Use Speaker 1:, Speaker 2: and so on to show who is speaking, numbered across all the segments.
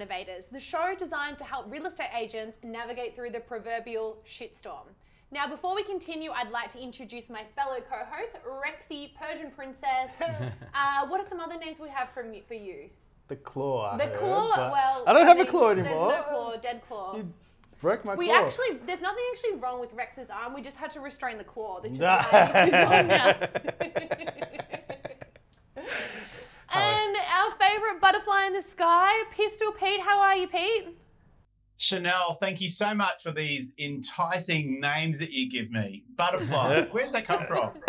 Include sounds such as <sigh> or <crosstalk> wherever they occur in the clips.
Speaker 1: Renovators, the show designed to help real estate agents navigate through the proverbial shitstorm. Now, before we continue, I'd like to introduce my fellow co-host, Rexy, Persian Princess. <laughs> uh, what are some other names we have from for you?
Speaker 2: The claw. I
Speaker 1: The
Speaker 2: heard,
Speaker 1: claw. Well,
Speaker 2: I don't have a claw anymore.
Speaker 1: There's no claw. Dead claw.
Speaker 2: You broke my
Speaker 1: we
Speaker 2: claw.
Speaker 1: actually, there's nothing actually wrong with Rex's arm. We just had to restrain the claw. That's just
Speaker 2: Nah.
Speaker 1: Why it's his arm now. and our favorite butterfly in the sky, Pistol Pete. How are you, Pete?
Speaker 3: Chanel, thank you so much for these enticing names that you give me. Butterfly, <laughs> where's that come from? <laughs>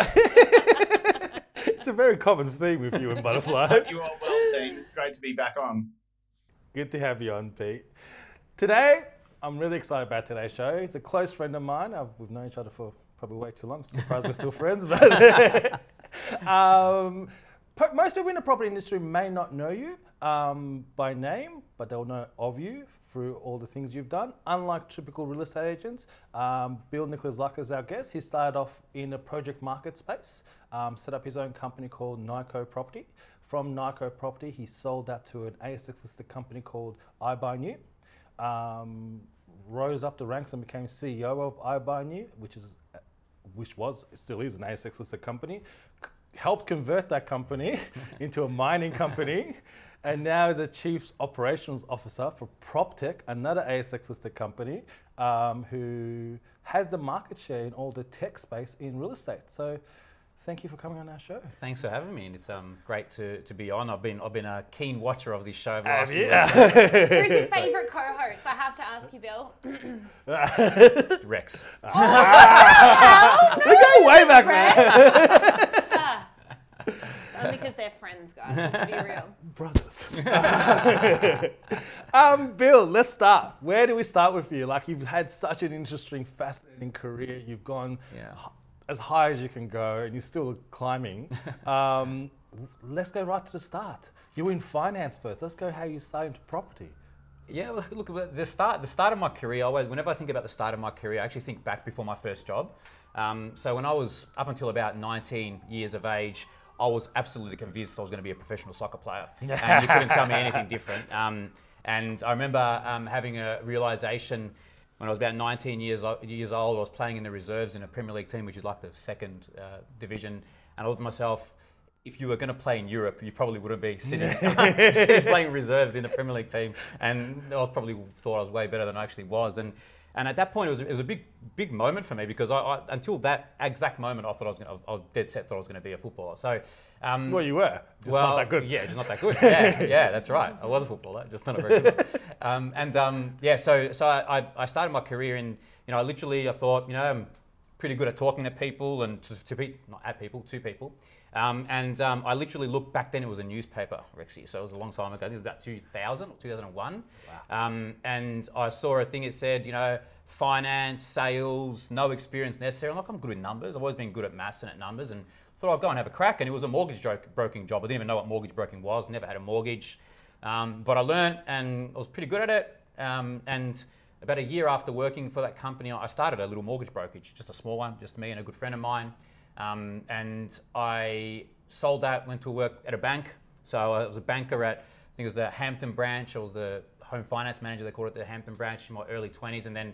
Speaker 2: it's a very common theme with you and <laughs> butterflies.
Speaker 3: You all well, team. It's great to be back on.
Speaker 2: Good to have you on, Pete. Today, I'm really excited about today's show. He's a close friend of mine. I've, we've known each other for probably way too long. I'm surprised we're still friends. But um, per- most people in the property industry may not know you um, by name, but they'll know of you through all the things you've done. Unlike typical real estate agents, um, Bill Nikolouzakis is our guest. He started off in the project market space, um, set up his own company called Nico Property. From Nico Property, he sold that to an ASX listed company called iBuyNew. Um, rose up the ranks and became CEO of iBuyNew, which is, which was, still is an ASX listed company. C- helped convert that company <laughs> into a mining company, and now is a chief operations officer for PropTech, another ASX listed company, um, who has the market share in all the tech space in real estate. So. Thank you for coming on our show.
Speaker 4: Thanks for having me, and it's um, great to, to be on. I've been I've been a keen watcher of this show. over the last few. <laughs>
Speaker 1: Who's your favorite co-host? I have to ask you, Bill.
Speaker 4: Rex. <laughs>
Speaker 2: Oh, no, We're going way back, man.
Speaker 1: Only because they're friends, guys. Let's be <laughs> real.
Speaker 2: brothers. <laughs> um, Bill, let's start. Where do we start with you? Like you've had such an interesting, fascinating career. You've gone
Speaker 4: Yeah.
Speaker 2: h- as high as you can go, and you're still climbing. <laughs> Um, let's go right to the start. You were in finance first. Let's go how you started into property.
Speaker 4: Yeah, look, look the start. The start of my career. Always, whenever I think about the start of my career, I actually think back before my first job. Um, so when I was up until about 19 years of age, I was absolutely convinced I was going to be a professional soccer player, and you couldn't tell me anything different. <laughs> Um, and I remember um, having a realization when I was about 19 years years old. I was playing in the reserves in a Premier League team, which is like the second uh, division, and I thought to myself. If you were going to play in Europe, you probably wouldn't be sitting, <laughs> <laughs> sitting playing reserves in the Premier League team, and I was probably thought I was way better than I actually was. And and at that point, it was, it was a big big moment for me because I, I until that exact moment, I thought I was going to, I was dead set thought I was going to be a footballer. So. Um,
Speaker 2: Well, you were just
Speaker 4: well,
Speaker 2: not that good.
Speaker 4: Yeah, just not that good. Yeah, <laughs> yeah, that's right. I was a footballer, just not a very good one. Um, and um, yeah, so so I, I- started my career in, you know, I literally I thought, you know, I'm pretty good at talking to people and to, to pe- not at people, to people. Um, and um, I literally looked back then, it was a newspaper, Rexy, so it was a long time ago, I think it was about 2000 or 2001. Um, and I saw a thing, it said, you know, finance, sales, no experience necessary. I'm like, I'm good with numbers. I've always been good at maths and at numbers. And thought I'd go and have a crack. And it was a mortgage broking job. I didn't even know what mortgage broking was. Never had a mortgage. Um, but I learned and I was pretty good at it. Um, and about a year after working for that company, I started a little mortgage brokerage, just a small one, just me and a good friend of mine. Um, and I sold that, went to work at a bank. So I was a banker at, I think it was the Hampton branch. I was the home finance manager, they called it the Hampton branch in my early 20s. And then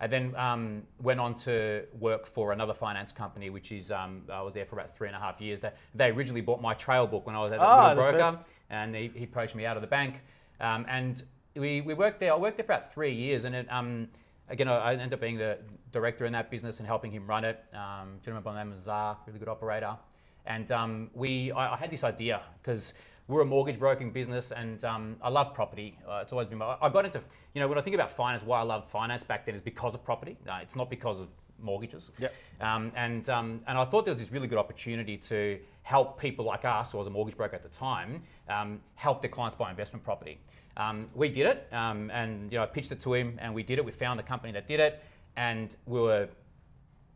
Speaker 4: I then um, went on to work for another finance company, which is um, I was there for about three and a half years. They, they originally bought my trail book when I was at the
Speaker 2: Ah, the
Speaker 4: broker,
Speaker 2: first-
Speaker 4: and he, he approached me out of the bank, um, and we, we worked there. I worked there for about three years, and it, um, again I ended up being the director in that business and helping him run it. Um, gentleman by the name of Zar, really good operator, and um, we I, I had this idea because we're a mortgage broking business, and um, I love property. Uh, it's always been. My, I got into, you know, when I think about finance, why I loved finance back then is because of property. Uh, it's not because of mortgages.
Speaker 2: Yep.
Speaker 4: Um, and um, and I thought there was this really good opportunity to help people like us, who was a mortgage broker at the time, um, help their clients buy investment property. Um, we did it, um, and you know, I pitched it to him, and we did it. We found the company that did it, and we were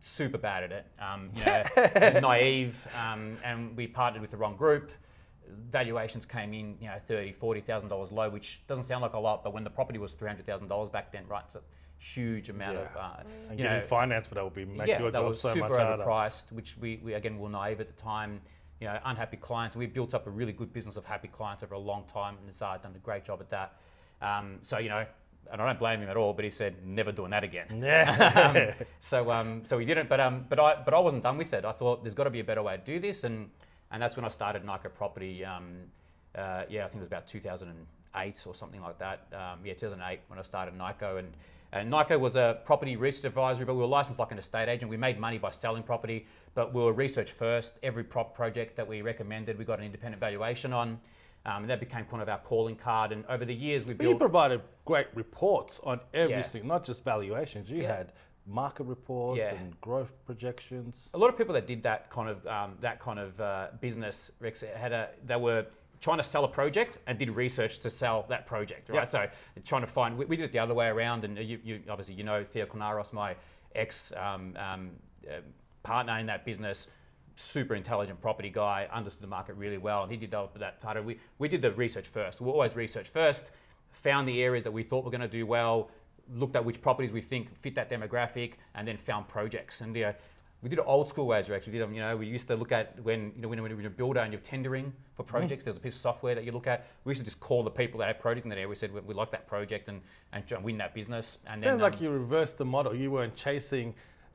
Speaker 4: super bad at it. Um, you know, <laughs> naive, um, and we partnered with the wrong group. Valuations came in, you know, thirty, forty thousand dollars low, which doesn't sound like a lot, but when the property was three hundred thousand dollars back then, right, it's a huge amount of,
Speaker 2: Yeah.
Speaker 4: uh,
Speaker 2: And
Speaker 4: you
Speaker 2: getting
Speaker 4: know,
Speaker 2: finance for that would be make
Speaker 4: yeah,
Speaker 2: your
Speaker 4: that
Speaker 2: job
Speaker 4: was
Speaker 2: so
Speaker 4: super
Speaker 2: much harder.
Speaker 4: overpriced, which we, we again were naive at the time. You know, unhappy clients. We built up a really good business of happy clients over a long time, and Zara done a great job at that. Um, so you know, and I don't blame him at all, but he said never doing that again. <laughs>
Speaker 2: Yeah. <laughs>
Speaker 4: um, so um, so we didn't, but um, but I but I wasn't done with it. I thought there's got to be a better way to do this, and and that's when I started Nyco Property. Um, uh, yeah, I think it was about 2008 or something like that. Um, yeah, 2008 when I started Nyco, and and Nyco was a property research advisory, but we were licensed like an estate agent. We made money by selling property, but we were research first. Every prop project that we recommended, we got an independent valuation on. Um, and that became kind of our calling card. And over the years, we
Speaker 2: But you provided great reports on everything,
Speaker 4: Yeah.
Speaker 2: not just valuations. You
Speaker 4: Yeah.
Speaker 2: had market reports
Speaker 4: Yeah.
Speaker 2: and growth projections.
Speaker 4: a lot of people that did that kind of um, that kind of uh, business, Rex, had a they were trying to sell a project and did research to sell that project, right?
Speaker 2: Yeah.
Speaker 4: So trying to find we, we did it the other way around, and you, you obviously you know Theo Konaros, my ex um, um, uh, partner in that business. Super intelligent property guy, understood the market really well, and he developed that part of. We we did the research first. We always research first, found the areas that we thought were going to do well, looked at which properties we think fit that demographic, and then found projects. And uh, we did it old school ways. We actually did them. You know, we used to look at when you know when, when you're a builder and you're tendering for projects. There's a piece of software that you look at. We used to just call the people that had projects in that area. We said we, we like that project and and try and win that business. And
Speaker 2: Sounds
Speaker 4: then
Speaker 2: like
Speaker 4: um,
Speaker 2: you reversed the model. You weren't chasing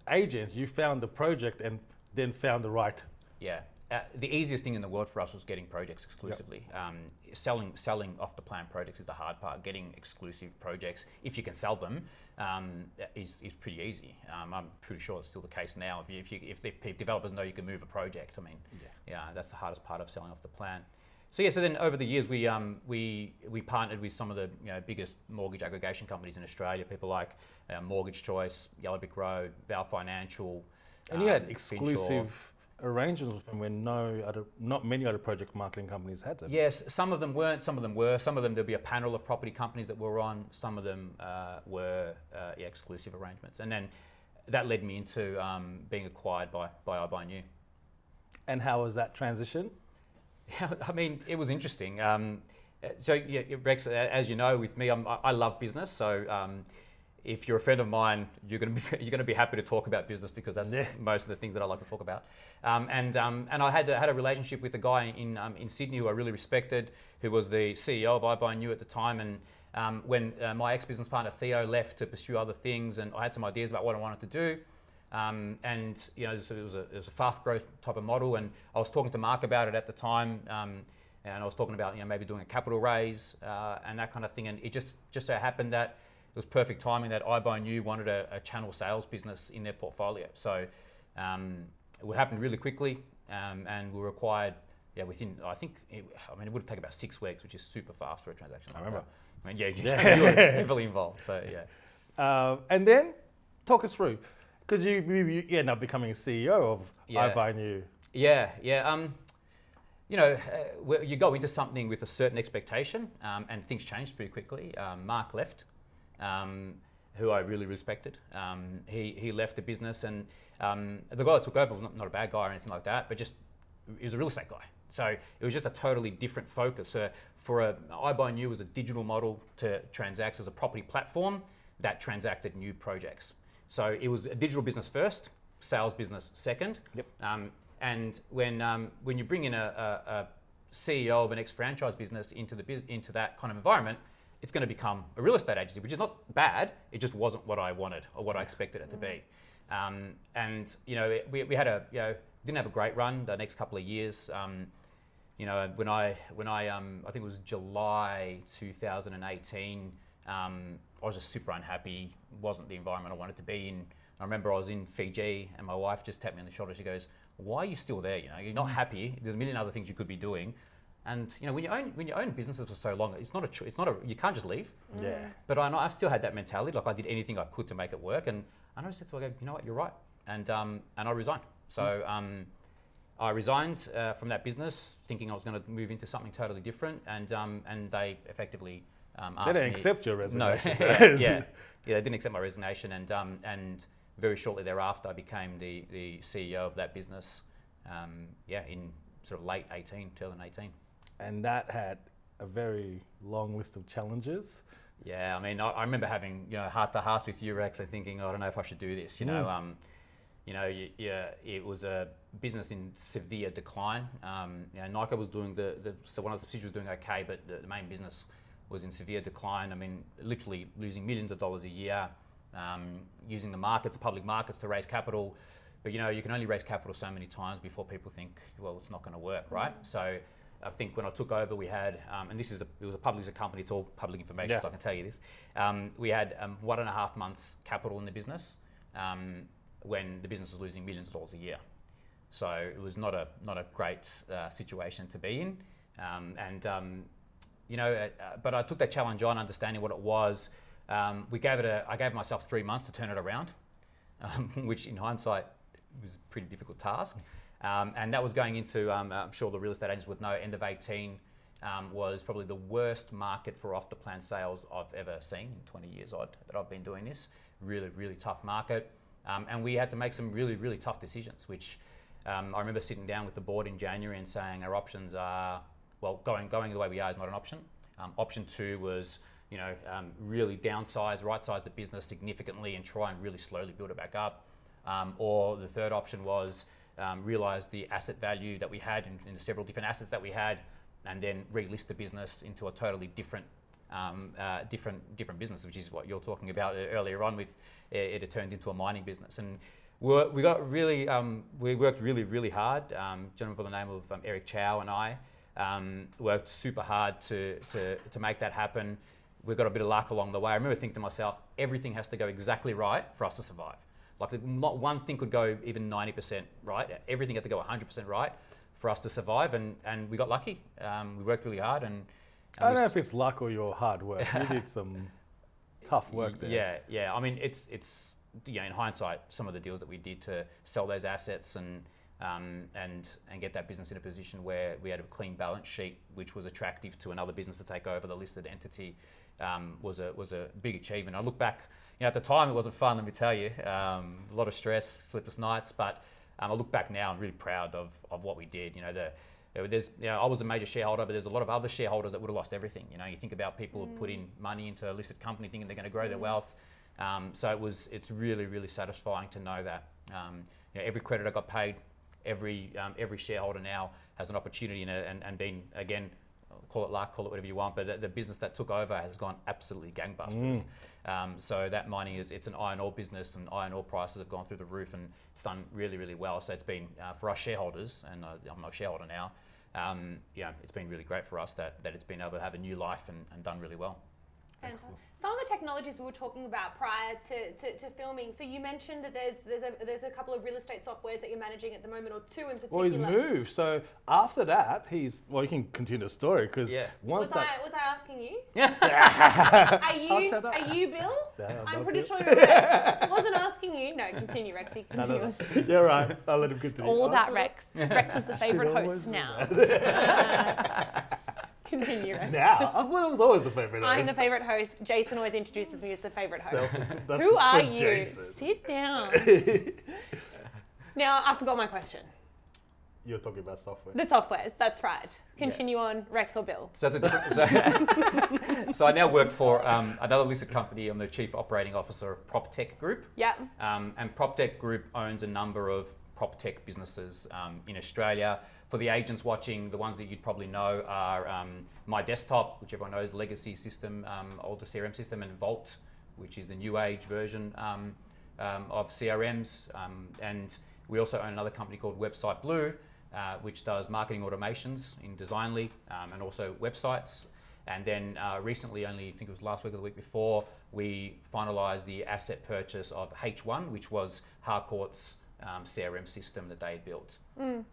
Speaker 2: agents. You found the project and then found the right.
Speaker 4: Yeah. Uh, the easiest thing in the world for us was getting projects exclusively. Um, selling selling off the plan projects is the hard part. Getting exclusive projects, if you can sell them, um, is, is pretty easy. Um, I'm pretty sure it's still the case now. If, you, if, you, if developers know you can move a project, I mean, yeah. that's the hardest part of selling off the plan. So yeah, so then over the years we um, we we partnered with some of the you know, biggest mortgage aggregation companies in Australia. People like uh, Mortgage Choice, Yellow Brick Road, Vow Financial.
Speaker 2: And you had
Speaker 4: um,
Speaker 2: exclusive arrangements with them when no other, not many other project marketing companies had them.
Speaker 4: Yes, some of them weren't, some of them were. Some of them there'll be a panel of property companies that were on. Some of them uh, were uh, yeah, exclusive arrangements, and then that led me into um, being acquired by by iBuyNew.
Speaker 2: And how was that transition?
Speaker 4: Yeah, I mean, it was interesting. Um, so, yeah, Rex, as you know, with me, I'm, I I love business. So, um, if you're a friend of mine, you're going to be <laughs> you're going to be happy to talk about business because that's
Speaker 2: Yeah.
Speaker 4: most of the things that I like to talk about. Um, and um, and I had had a relationship with a guy in um, in Sydney who I really respected, who was the CEO of iBuyNew at the time. And um, when uh, my ex business partner Theo left to pursue other things, and I had some ideas about what I wanted to do. Um, and you know, so it was a it was a fast growth type of model, and I was talking to Mark about it at the time, um, and I was talking about you know maybe doing a capital raise uh, and that kind of thing, and it just just so happened that was perfect timing that iBuyNew wanted a, a channel sales business in their portfolio, so um, it happened really quickly, um, and we were required. Yeah, within I think it, I mean it would have taken about six weeks, which is super fast for a transaction.
Speaker 2: I
Speaker 4: like
Speaker 2: remember.
Speaker 4: that. I mean, yeah, you,
Speaker 2: Yeah. <laughs>
Speaker 4: you were <laughs> heavily involved. So yeah.
Speaker 2: Uh, and then talk us through, because you, you, you end up becoming CEO of
Speaker 4: Yeah. Yeah, yeah. Um, you know, uh, you go into something with a certain expectation, um, and things changed pretty quickly. Um, Mark left, um, who I really respected. Um, he he left the business, and um, the guy that took over was not, not a bad guy or anything like that, but just he was a real estate guy. So it was just a totally different focus. Uh, for a iBuyNew was a digital model to transact as a property platform that transacted new projects. So it was a digital business first, sales business second.
Speaker 2: Yep.
Speaker 4: Um, and when um, when you bring in a, a, a CEO of an ex-franchise business into the into that kind of environment, it's going to become a real estate agency, which is not bad. It just wasn't what I wanted or what I expected it to be. Um, and you know, we, we had a you know didn't have a great run the next couple of years. Um, you know, when I when I um, I think it was July 2018, um, I was just super unhappy. wasn't the environment I wanted to be in. I remember I was in Fiji, and my wife just tapped me on the shoulder. She goes, "Why are you still there? You know, you're not happy. There's a million other things you could be doing." And you know, when you own when you own businesses for so long, it's not a cho- it's not a you can't just leave.
Speaker 2: Yeah.
Speaker 4: But I know I've still had that mentality. Like I did anything I could to make it work, and and I just said to her, I go, you know what, you're right, and um, and I resigned. So um, I resigned uh, from that business, thinking I was going to move into something totally different, and um, and they effectively um, asked
Speaker 2: They didn't
Speaker 4: me.
Speaker 2: accept your
Speaker 4: No,
Speaker 2: resignation. <laughs> <laughs>
Speaker 4: yeah, yeah, yeah, they didn't accept my resignation, and um, and very shortly thereafter, I became the the CEO of that business. Um, yeah, in sort of late 18, 2018.
Speaker 2: And that had a very long list of challenges.
Speaker 4: Yeah, I mean, I, I remember having you know heart to heart with you, Rex, and thinking, I don't know if I should do this. You know,
Speaker 2: Mm.
Speaker 4: um, you know, y- yeah, it was a business in severe decline. Um, you know, Nike was doing the, the so one of the subsidiaries was doing okay, but the, the main business was in severe decline. I mean, literally losing millions of dollars a year, um, using the markets, the public markets, to raise capital. But you know, you can only raise capital so many times before people think, well, it's not going to work, right? So. I think when I took over, we had, um, and this is a, it was a public company, it's all public information,
Speaker 2: Yeah.
Speaker 4: so I can tell you this. Um, we had um, one and a half months capital in the business um, when the business was losing millions of dollars a year. So it was not a not a great uh, situation to be in, um, and um, you know, uh, uh, but I took that challenge on, understanding what it was. Um, we gave it a, I gave myself three months to turn it around, <laughs> um, which in hindsight was a pretty difficult task. Um, and that was going into, um, I'm sure the real estate agents would know, end of 18 um, was probably the worst market for off the plan sales I've ever seen in 20 years odd that I've been doing this. Really, really tough market. Um, and we had to make some really, really tough decisions, which um, I remember sitting down with the board in January and saying our options are, well, going, going the way we are is not an option. Um, option two was, you know, really downsize, right size the business significantly and try and really slowly build it back up. Um, or the third option was um, realize the asset value that we had in, in the several different assets that we had and then relist the business into a totally different um, uh, different different business, which is what you're talking about uh, earlier on with it, it had turned into a mining business. And we, got really, um, we worked really, really hard. Um, gentleman by the name of um, Eric Chow and I um, worked super hard to, to, to make that happen. We got a bit of luck along the way. I remember thinking to myself, everything has to go exactly right for us to survive. Like not one thing could go even 90% right. Everything had to go 100% right for us to survive, and, and we got lucky. Um, we worked really hard, and, and
Speaker 2: I don't know if it's luck or your hard work. You <laughs> did some tough work there.
Speaker 4: Yeah, yeah. I mean, it's it's you know, in hindsight, some of the deals that we did to sell those assets and um, and and get that business in a position where we had a clean balance sheet, which was attractive to another business to take over the listed entity, um, was a was a big achievement. I look back, you know, at the time it wasn't fun. Let me tell you, um, a lot of stress, sleepless nights, but um, I look back now, I'm really proud of, of what we did. You know, the there's, you know, I was a major shareholder, but there's a lot of other shareholders that would have lost everything. You know, you think about people who put in money into a listed company thinking they're going to grow their wealth. Um, so it was, it's really, really satisfying to know that. Um, you know, every creditor got paid, every um, every shareholder now has an opportunity and, and, and been again call it luck, call it whatever you want, but the, the business that took over has gone absolutely gangbusters. Um, so that mining is it's an iron ore business, and iron ore prices have gone through the roof, and it's done really really well. So it's been uh, for us shareholders, and uh, I'm a shareholder now. Um, yeah, it's been really great for us that, that it's been able to have a new life and, and done really well.
Speaker 1: Fantastic. Some of the technologies we were talking about prior to, to, to filming. So you mentioned that there's there's a there's a couple of real estate softwares that you're managing at the moment, or two in particular.
Speaker 2: Well, he's
Speaker 1: particular.
Speaker 2: moved. So after that, he's well. You can continue the story because
Speaker 4: Yeah.
Speaker 2: once
Speaker 1: Was
Speaker 2: that.
Speaker 1: I was I asking you? <laughs>
Speaker 2: I'll
Speaker 1: Are you are you Bill? <laughs>
Speaker 2: Yeah, I'm
Speaker 1: I'm pretty
Speaker 2: Bill.
Speaker 1: sure you're Rex. <laughs> Wasn't asking you. No, continue, Rexy. Continue.
Speaker 2: no, no. You're right. I'll let him continue.
Speaker 1: All about. Rex. Rex is the favorite host now. Continue, Rex.
Speaker 2: Now, I thought I was always the favorite.
Speaker 1: I'm the favorite host. Jason always introduces me as the favorite host.
Speaker 2: Self- <laughs> that's
Speaker 1: Who are you?
Speaker 2: Jason.
Speaker 1: Sit down. <laughs> now I forgot my question.
Speaker 2: You're talking about software.
Speaker 1: The softwares. That's right. Continue on, Rex or Bill.
Speaker 4: So, it's a different, so, <laughs> so I now work for um, another listed company. I'm the chief operating officer of PropTech Group.
Speaker 1: Yep.
Speaker 4: Um, and PropTech Group owns a number of PropTech businesses um, in Australia. For the agents watching, the ones that you'd probably know are um, My Desktop, which everyone knows, legacy system, um, older CRM system, and Vault, which is the new age version um, um, of CRMs. Um, and we also own another company called Website Blue, uh, which does marketing automations in Designly um, and also websites. And then uh, recently, only I think it was last week or the week before, we finalised the asset purchase of H1, which was Harcourt's um, CRM system that they had built.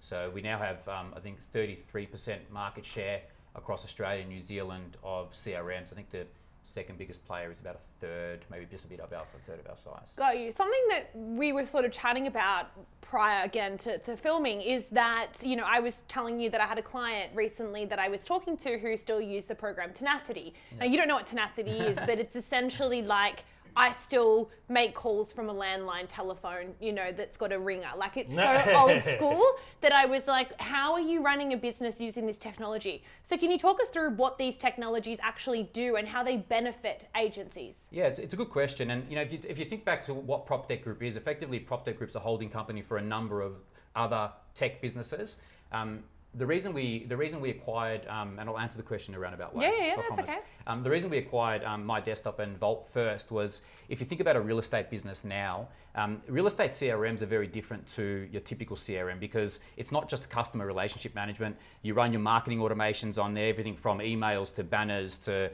Speaker 4: So we now have, um, I think, 33% market share across Australia and New Zealand of CRMs. I think the second biggest player is about a third, maybe just a bit above a third of our size.
Speaker 1: Got you. Something that we were sort of chatting about prior again to, to filming is that, you know, I was telling you that I had a client recently that I was talking to who still used the program Tenacity. Now, you don't know what Tenacity is, but it's essentially like I still make calls from a landline telephone, you know, that's got a ringer. Like it's so <laughs> old school that I was like, how are you running a business using this technology? So, can you talk us through what these technologies actually do and how they benefit agencies?
Speaker 4: Yeah, it's, it's a good question. And you know, if you, if you think back to what PropTech Group is, effectively PropTech Group's a holding company for a number of other tech businesses. Um, the reason we the reason we acquired um, and I'll answer the question around about
Speaker 1: Yeah, yeah, yeah, that's okay.
Speaker 4: Um, the reason we acquired um, my desktop and Vault first was if you think about a real estate business now, um, real estate CRMs are very different to your typical CRM because it's not just customer relationship management. You run your marketing automations on there, everything from emails to banners to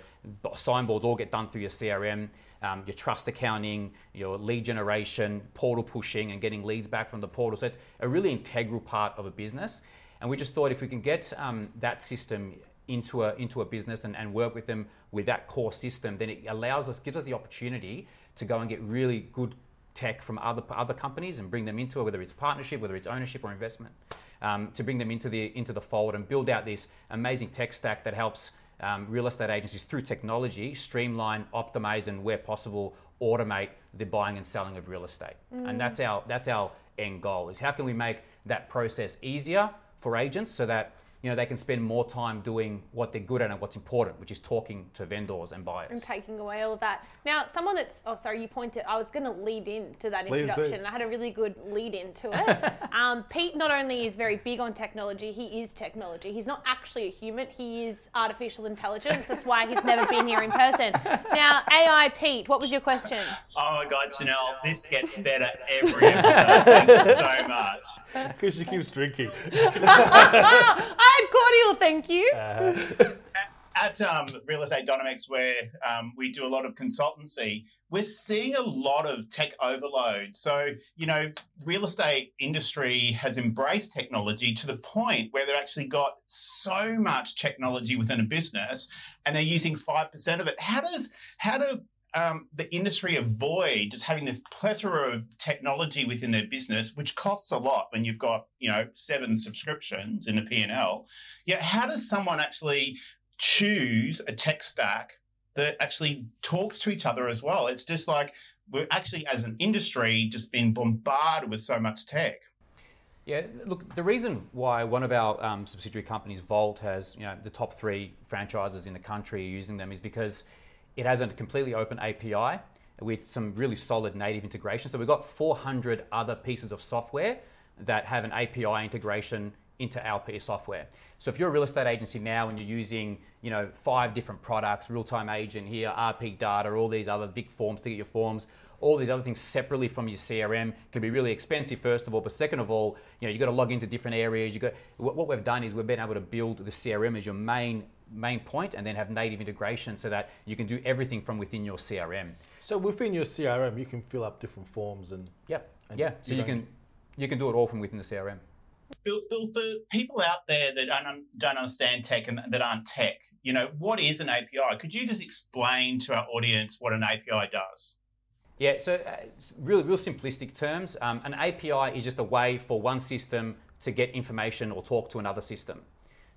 Speaker 4: signboards all get done through your CRM. Um, your trust accounting, your lead generation, portal pushing, and getting leads back from the portal. So it's a really integral part of a business. And we just thought if we can get um, that system into a into a business and, and work with them with that core system, then it allows us, gives us the opportunity to go and get really good tech from other other companies and bring them into it, whether it's partnership, whether it's ownership or investment, um, to bring them into the into the fold and build out this amazing tech stack that helps um, real estate agencies through technology streamline, optimize, and where possible automate the buying and selling of real estate. And that's our that's our end goal is how can we make that process easier for agents so that you know they can spend more time doing what they're good at and what's important, which is talking to vendors and buyers.
Speaker 1: and taking away all of that. Now, someone that's oh sorry, you pointed. I was going to lead into that
Speaker 2: Please do.
Speaker 1: introduction. I had a really good lead in to it. <laughs> um, Pete not only is very big on technology, he is technology. He's not actually a human. He is artificial intelligence. That's why he's never been here in person. Now, AI Pete, what was your question?
Speaker 3: Oh my God, Chanel, this gets better every <laughs> episode. Thank you so much. <laughs>
Speaker 2: Because she keeps drinking.
Speaker 1: Cordial, thank you. <laughs>
Speaker 3: At um, Real Estate Dynamics, where um, we do a lot of consultancy, we're seeing a lot of tech overload. So, you know, real estate industry has embraced technology to the point where they've actually got so much technology within a business, and they're using five percent of it. How does how do um, the industry avoid just having this plethora of technology within their business, which costs a lot when you've got you know seven subscriptions in a P and L? Yeah, how does someone actually choose a tech stack that actually talks to each other as well? It's just like we're actually, as an industry, just being bombarded with so much tech.
Speaker 4: Yeah, look, the reason why one of our um, subsidiary companies, Vault, has you know the top three franchises in the country using them is because it has a completely open API with some really solid native integration. So we've got 400 other pieces of software that have an API integration into our piece software. So if you're a real estate agency now and you're using, you know, five different products, real-time agent here, RP data, all these other big forms to get your forms, all these other things separately from your CRM can be really expensive, first of all. But second of all, you know, you've got to log into different areas. You got what we've done is we've been able to build the CRM as your main main point, and then have native integration so that you can do everything from within your CRM.
Speaker 2: So within your CRM, you can fill up different forms and
Speaker 4: Yeah,
Speaker 2: And
Speaker 4: yeah. So
Speaker 2: you
Speaker 4: you can you can do it all from within the CRM.
Speaker 3: Bill, Bill, for people out there that don't, don't understand tech and that aren't tech, you know, what is an API? Could you just explain to our audience what an API does?
Speaker 4: Yeah, so uh, really, real simplistic terms, um, an API is just a way for one system to get information or talk to another system.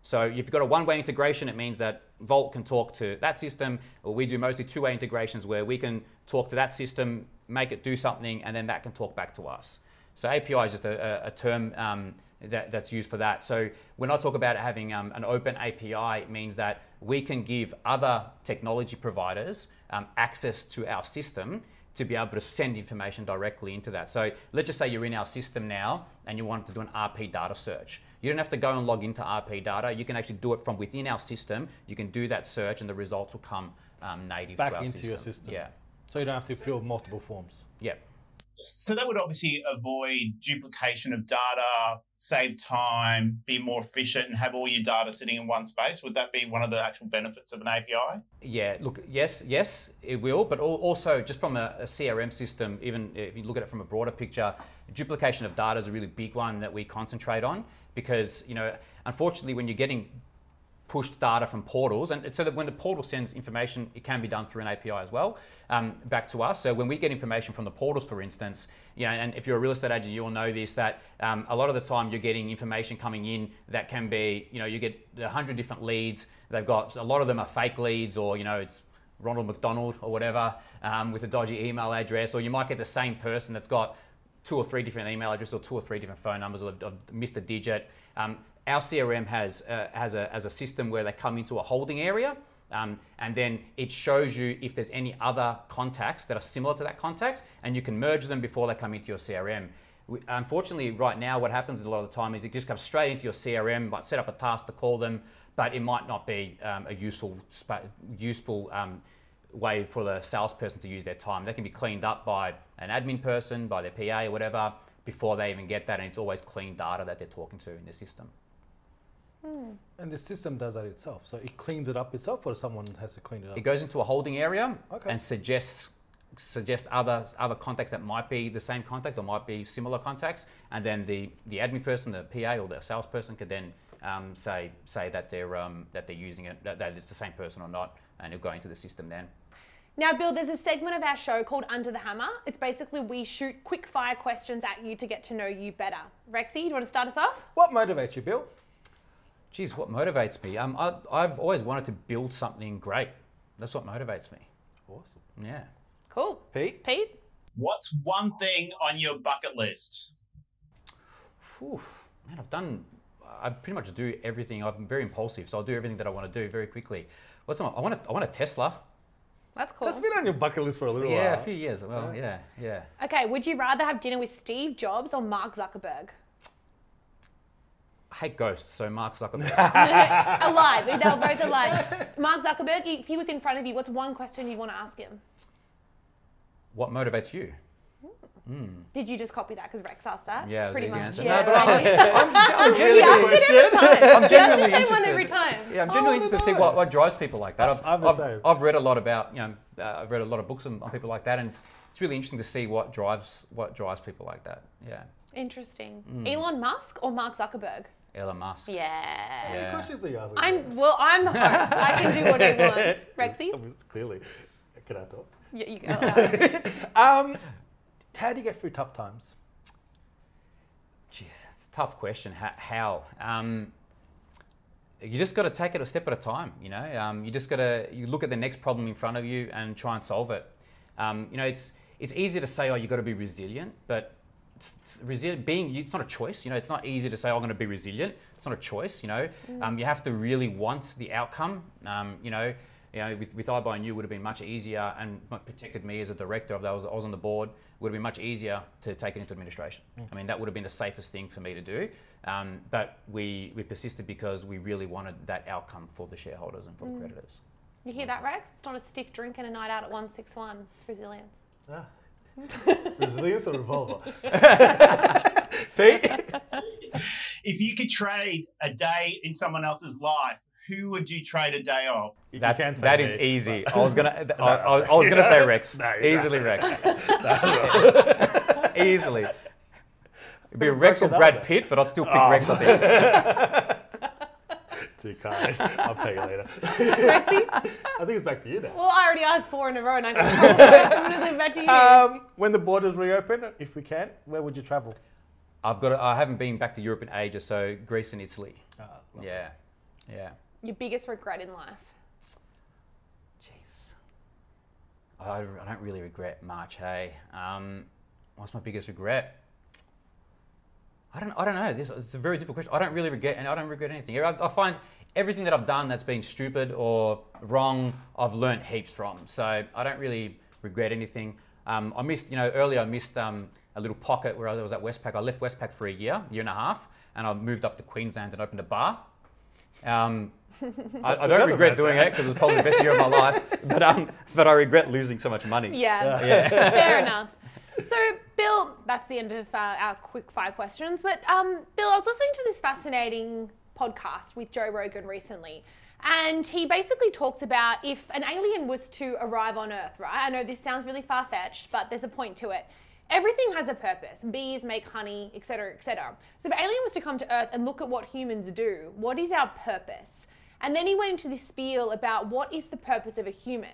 Speaker 4: So if you've got a one-way integration, it means that Vault can talk to that system, or we do mostly two-way integrations where we can talk to that system, make it do something, and then that can talk back to us. So API is just a, a, term um, that, that's used for that. So when I talk about having um, an open API, it means that we can give other technology providers um, access to our system to be able to send information directly into that. So let's just say you're in our system now and you want to do an RP data search. You don't have to go and log into RP data. You can actually do it from within our system. You can do that search and the results will come um, native
Speaker 2: back
Speaker 4: to our
Speaker 2: into
Speaker 4: system.
Speaker 2: your system.
Speaker 4: Yeah,
Speaker 2: So you don't have to fill multiple forms.
Speaker 4: yeah.
Speaker 3: So that would obviously avoid duplication of data, save time, be more efficient, and have all your data sitting in one space. Would that be one of the actual benefits of an API?
Speaker 4: Yeah, look, yes, yes, it will, but also just from a, a CRM system, even if you look at it from a broader picture, duplication of data is a really big one that we concentrate on because, you know, unfortunately, when you're getting pushed data from portals, and so that when the portal sends information, it can be done through an API as well um, back to us. So when we get information from the portals, for instance, you know, and if you're a real estate agent, you'll know this that um, a lot of the time you're getting information coming in that can be, you know, you get a hundred different leads. They've got a lot of them are fake leads, or you know, it's Ronald McDonald or whatever um, with a dodgy email address, or you might get the same person that's got two or three different email addresses or two or three different phone numbers or they've, missed a digit. Um, our CRM has uh, has a has a system where they come into a holding area, Um, and then it shows you if there's any other contacts that are similar to that contact, and you can merge them before they come into your CRM. We, unfortunately, right now, what happens a lot of the time is it just comes straight into your CRM, might set up a task to call them, but it might not be um, a useful, useful um, way for the salesperson to use their time. They can be cleaned up by an admin person, by their PA or whatever, before they even get that, and it's always clean data that they're talking to in the system.
Speaker 2: And the system does that itself. So it cleans it up itself, or someone has to clean it up.
Speaker 4: It goes into a holding area
Speaker 2: Okay.
Speaker 4: and suggests suggest other other contacts that might be the same contact or might be similar contacts, and then the the admin person, the PA or the salesperson, could then um, say say that they're um, that they're using it, that, that it's the same person or not, and it'll go into the system then.
Speaker 1: Now, Bill, there's a segment of our show called Under the Hammer. It's basically we shoot quick fire questions at you to get to know you better. Rexy, do you want to start us off?
Speaker 2: What motivates you, Bill?
Speaker 4: Geez, what motivates me? Um, I, I've always wanted to build something great. That's what motivates me.
Speaker 2: Awesome.
Speaker 4: Yeah.
Speaker 1: Cool.
Speaker 2: Pete?
Speaker 1: Pete?
Speaker 3: What's one thing on your bucket list?
Speaker 4: Phew, man, I've done. I pretty much do everything. I'm very impulsive, so I'll do everything that I want to do very quickly. What's on? I want a, I want a Tesla.
Speaker 1: That's cool.
Speaker 2: That's been on your bucket list for a little while.
Speaker 4: Yeah, a few years. Well, yeah, yeah.
Speaker 1: Okay, would you rather have dinner with Steve Jobs or Mark Zuckerberg?
Speaker 4: I hate ghosts, so Mark Zuckerberg. <laughs> <laughs>
Speaker 1: alive. They were both alive. Mark Zuckerberg, if he was in front of you, what's one question you'd want to ask him?
Speaker 4: what motivates you?
Speaker 1: Did you just copy that because Rex asked that?
Speaker 4: Yeah,
Speaker 1: pretty much.
Speaker 4: answer.
Speaker 1: Yeah,
Speaker 4: No, but I'm- <laughs> I'm
Speaker 1: he
Speaker 4: genuinely,
Speaker 1: asks it every time. <laughs>
Speaker 4: I'm
Speaker 1: he asks
Speaker 4: genuinely
Speaker 1: the same one
Speaker 4: interested.
Speaker 1: every time.
Speaker 4: yeah, I'm
Speaker 2: Oh,
Speaker 4: genuinely interested to see what, what drives people like that. I've,
Speaker 2: I'm the
Speaker 4: I've. I've read a lot about, you know, uh, I've read a lot of books on, on people like that, and it's, it's really interesting to see what drives what drives people like that. Yeah,
Speaker 1: Interesting.
Speaker 4: Hmm.
Speaker 1: Elon Musk or Mark Zuckerberg?
Speaker 4: Elon Musk.
Speaker 1: Yeah.
Speaker 2: How many
Speaker 4: Yeah.
Speaker 2: questions are you asking?
Speaker 1: I'm well. I'm the host. I can do what I want. <laughs> Rexy,
Speaker 2: Clearly. Can I talk?
Speaker 1: Yeah, you go.
Speaker 2: Um, how do you get through tough times?
Speaker 4: Geez, it's a tough question. How? how? Um, you just got to take it a step at a time. You know, um, you just got to you look at the next problem in front of you and try and solve it. Um, you know, it's it's easy to say, oh, you got to be resilient, but it's, it's resilient being it's not a choice. You know, it's not easy to say, oh, I'm going to be resilient. It's not a choice. You know, um, you have to really want the outcome. Um, you know. You know, with, with iBuyNew would have been much easier and protected me as a director. If I was, I was on the board, would have been much easier to take it into administration. I mean, that would have been the safest thing for me to do. Um, but we, we persisted because we really wanted that outcome for the shareholders and for the creditors.
Speaker 1: You hear that, Rex? It's not a stiff drink and a night out at 161. It's resilience.
Speaker 2: Ah. <laughs> Resilience or revolver? <laughs> Pete? <laughs>
Speaker 3: If you could trade a day in someone else's life, who would you trade a day of?
Speaker 2: You
Speaker 4: That's,
Speaker 2: can say
Speaker 4: that is
Speaker 2: me,
Speaker 4: easy.
Speaker 2: but-
Speaker 4: I was gonna, <laughs> I, I, I was gonna say Rex.
Speaker 2: No,
Speaker 4: Easily
Speaker 2: right.
Speaker 4: Rex. <laughs> <laughs> Easily. It'd be Rex or
Speaker 2: Broken up
Speaker 4: Brad. Pitt, but I'd still pick
Speaker 2: Oh.
Speaker 4: Rex. I think.
Speaker 2: Too kind. I'll pay you later.
Speaker 1: Rexy?
Speaker 2: I think it's back to you now.
Speaker 1: Well, I already asked four in a row and I got told first. I'm going to leave that to you.
Speaker 2: Um, when the borders reopen, if we can, where would you travel?
Speaker 4: I've got. I haven't been back to Europe in ages, so Greece and Italy.
Speaker 2: Uh,
Speaker 4: Yeah, yeah.
Speaker 1: Your biggest regret in life?
Speaker 4: Jeez. I, I don't really regret much. Hey, um, what's my biggest regret? I don't. I don't know. This it's a very difficult question. I don't really regret, and I don't regret anything. I, I find everything that I've done that's been stupid or wrong, I've learnt heaps from. So I don't really regret anything. Um, I missed, you know, earlier I missed um, a little pocket where I was at Westpac. I left Westpac for a year, year and a half, and I moved up to Queensland and opened a bar. Um, <laughs> I, I don't regret doing
Speaker 2: that.
Speaker 4: it because it was probably the best year of my life. <laughs> But um, but I regret losing so much money.
Speaker 1: Yeah,
Speaker 4: Yeah. <laughs>
Speaker 1: fair enough. So, Bill, that's the end of uh, our quick fire questions. But, um, Bill, I was listening to this fascinating podcast with Joe Rogan recently. And he basically talks about if an alien was to arrive on Earth, right? I know this sounds really far fetched, but there's a point to it. Everything has a purpose. Bees make honey, etc., etc. So if alien was to come to Earth and look at what humans do, what is our purpose? And then he went into this spiel about what is the purpose of a human.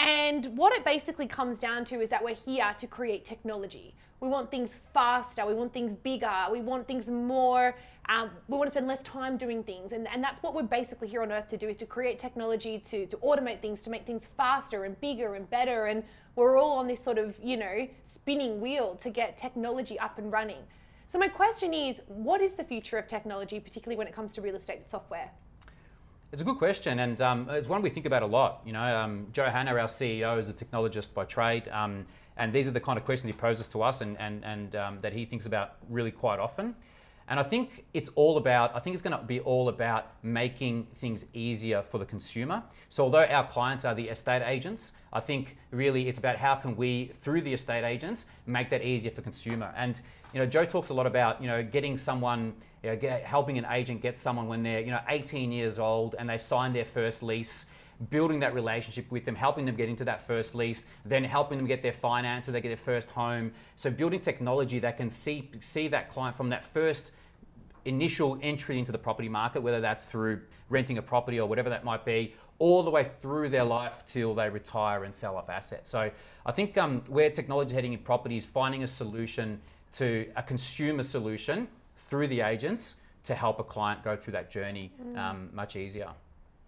Speaker 1: And what it basically comes down to is that we're here to create technology. We want things faster, we want things bigger, we want things more, um, we want to spend less time doing things. And, and that's what we're basically here on Earth to do is to create technology, to, to automate things, to make things faster and bigger and better. And we're all on this sort of, you know, spinning wheel to get technology up and running. So my question is, what is the future of technology, particularly when it comes to real estate software?
Speaker 4: It's a good question, and um, it's one we think about a lot. You know, um, our CEO, is a technologist by trade, um, and these are the kind of questions he poses to us, and and and um, that he thinks about really quite often. And I think it's all about, I think it's going to be all about making things easier for the consumer. So, although our clients are the estate agents, I think really it's about how can we, through the estate agents, make that easier for consumer. And, you know, Joe talks a lot about, you know, getting someone, you know, get, helping an agent get someone when they're, you know, 18 years old and they sign their first lease building that relationship with them, helping them get into that first lease, then helping them get their finance they get their first home. So building technology that can see see that client from that first initial entry into the property market, whether that's through renting a property or whatever that might be, all the way through their life till they retire and sell off assets. So I think um, where technology is heading in property is finding a solution to a consumer solution through the agents to help a client go through that journey um, much easier.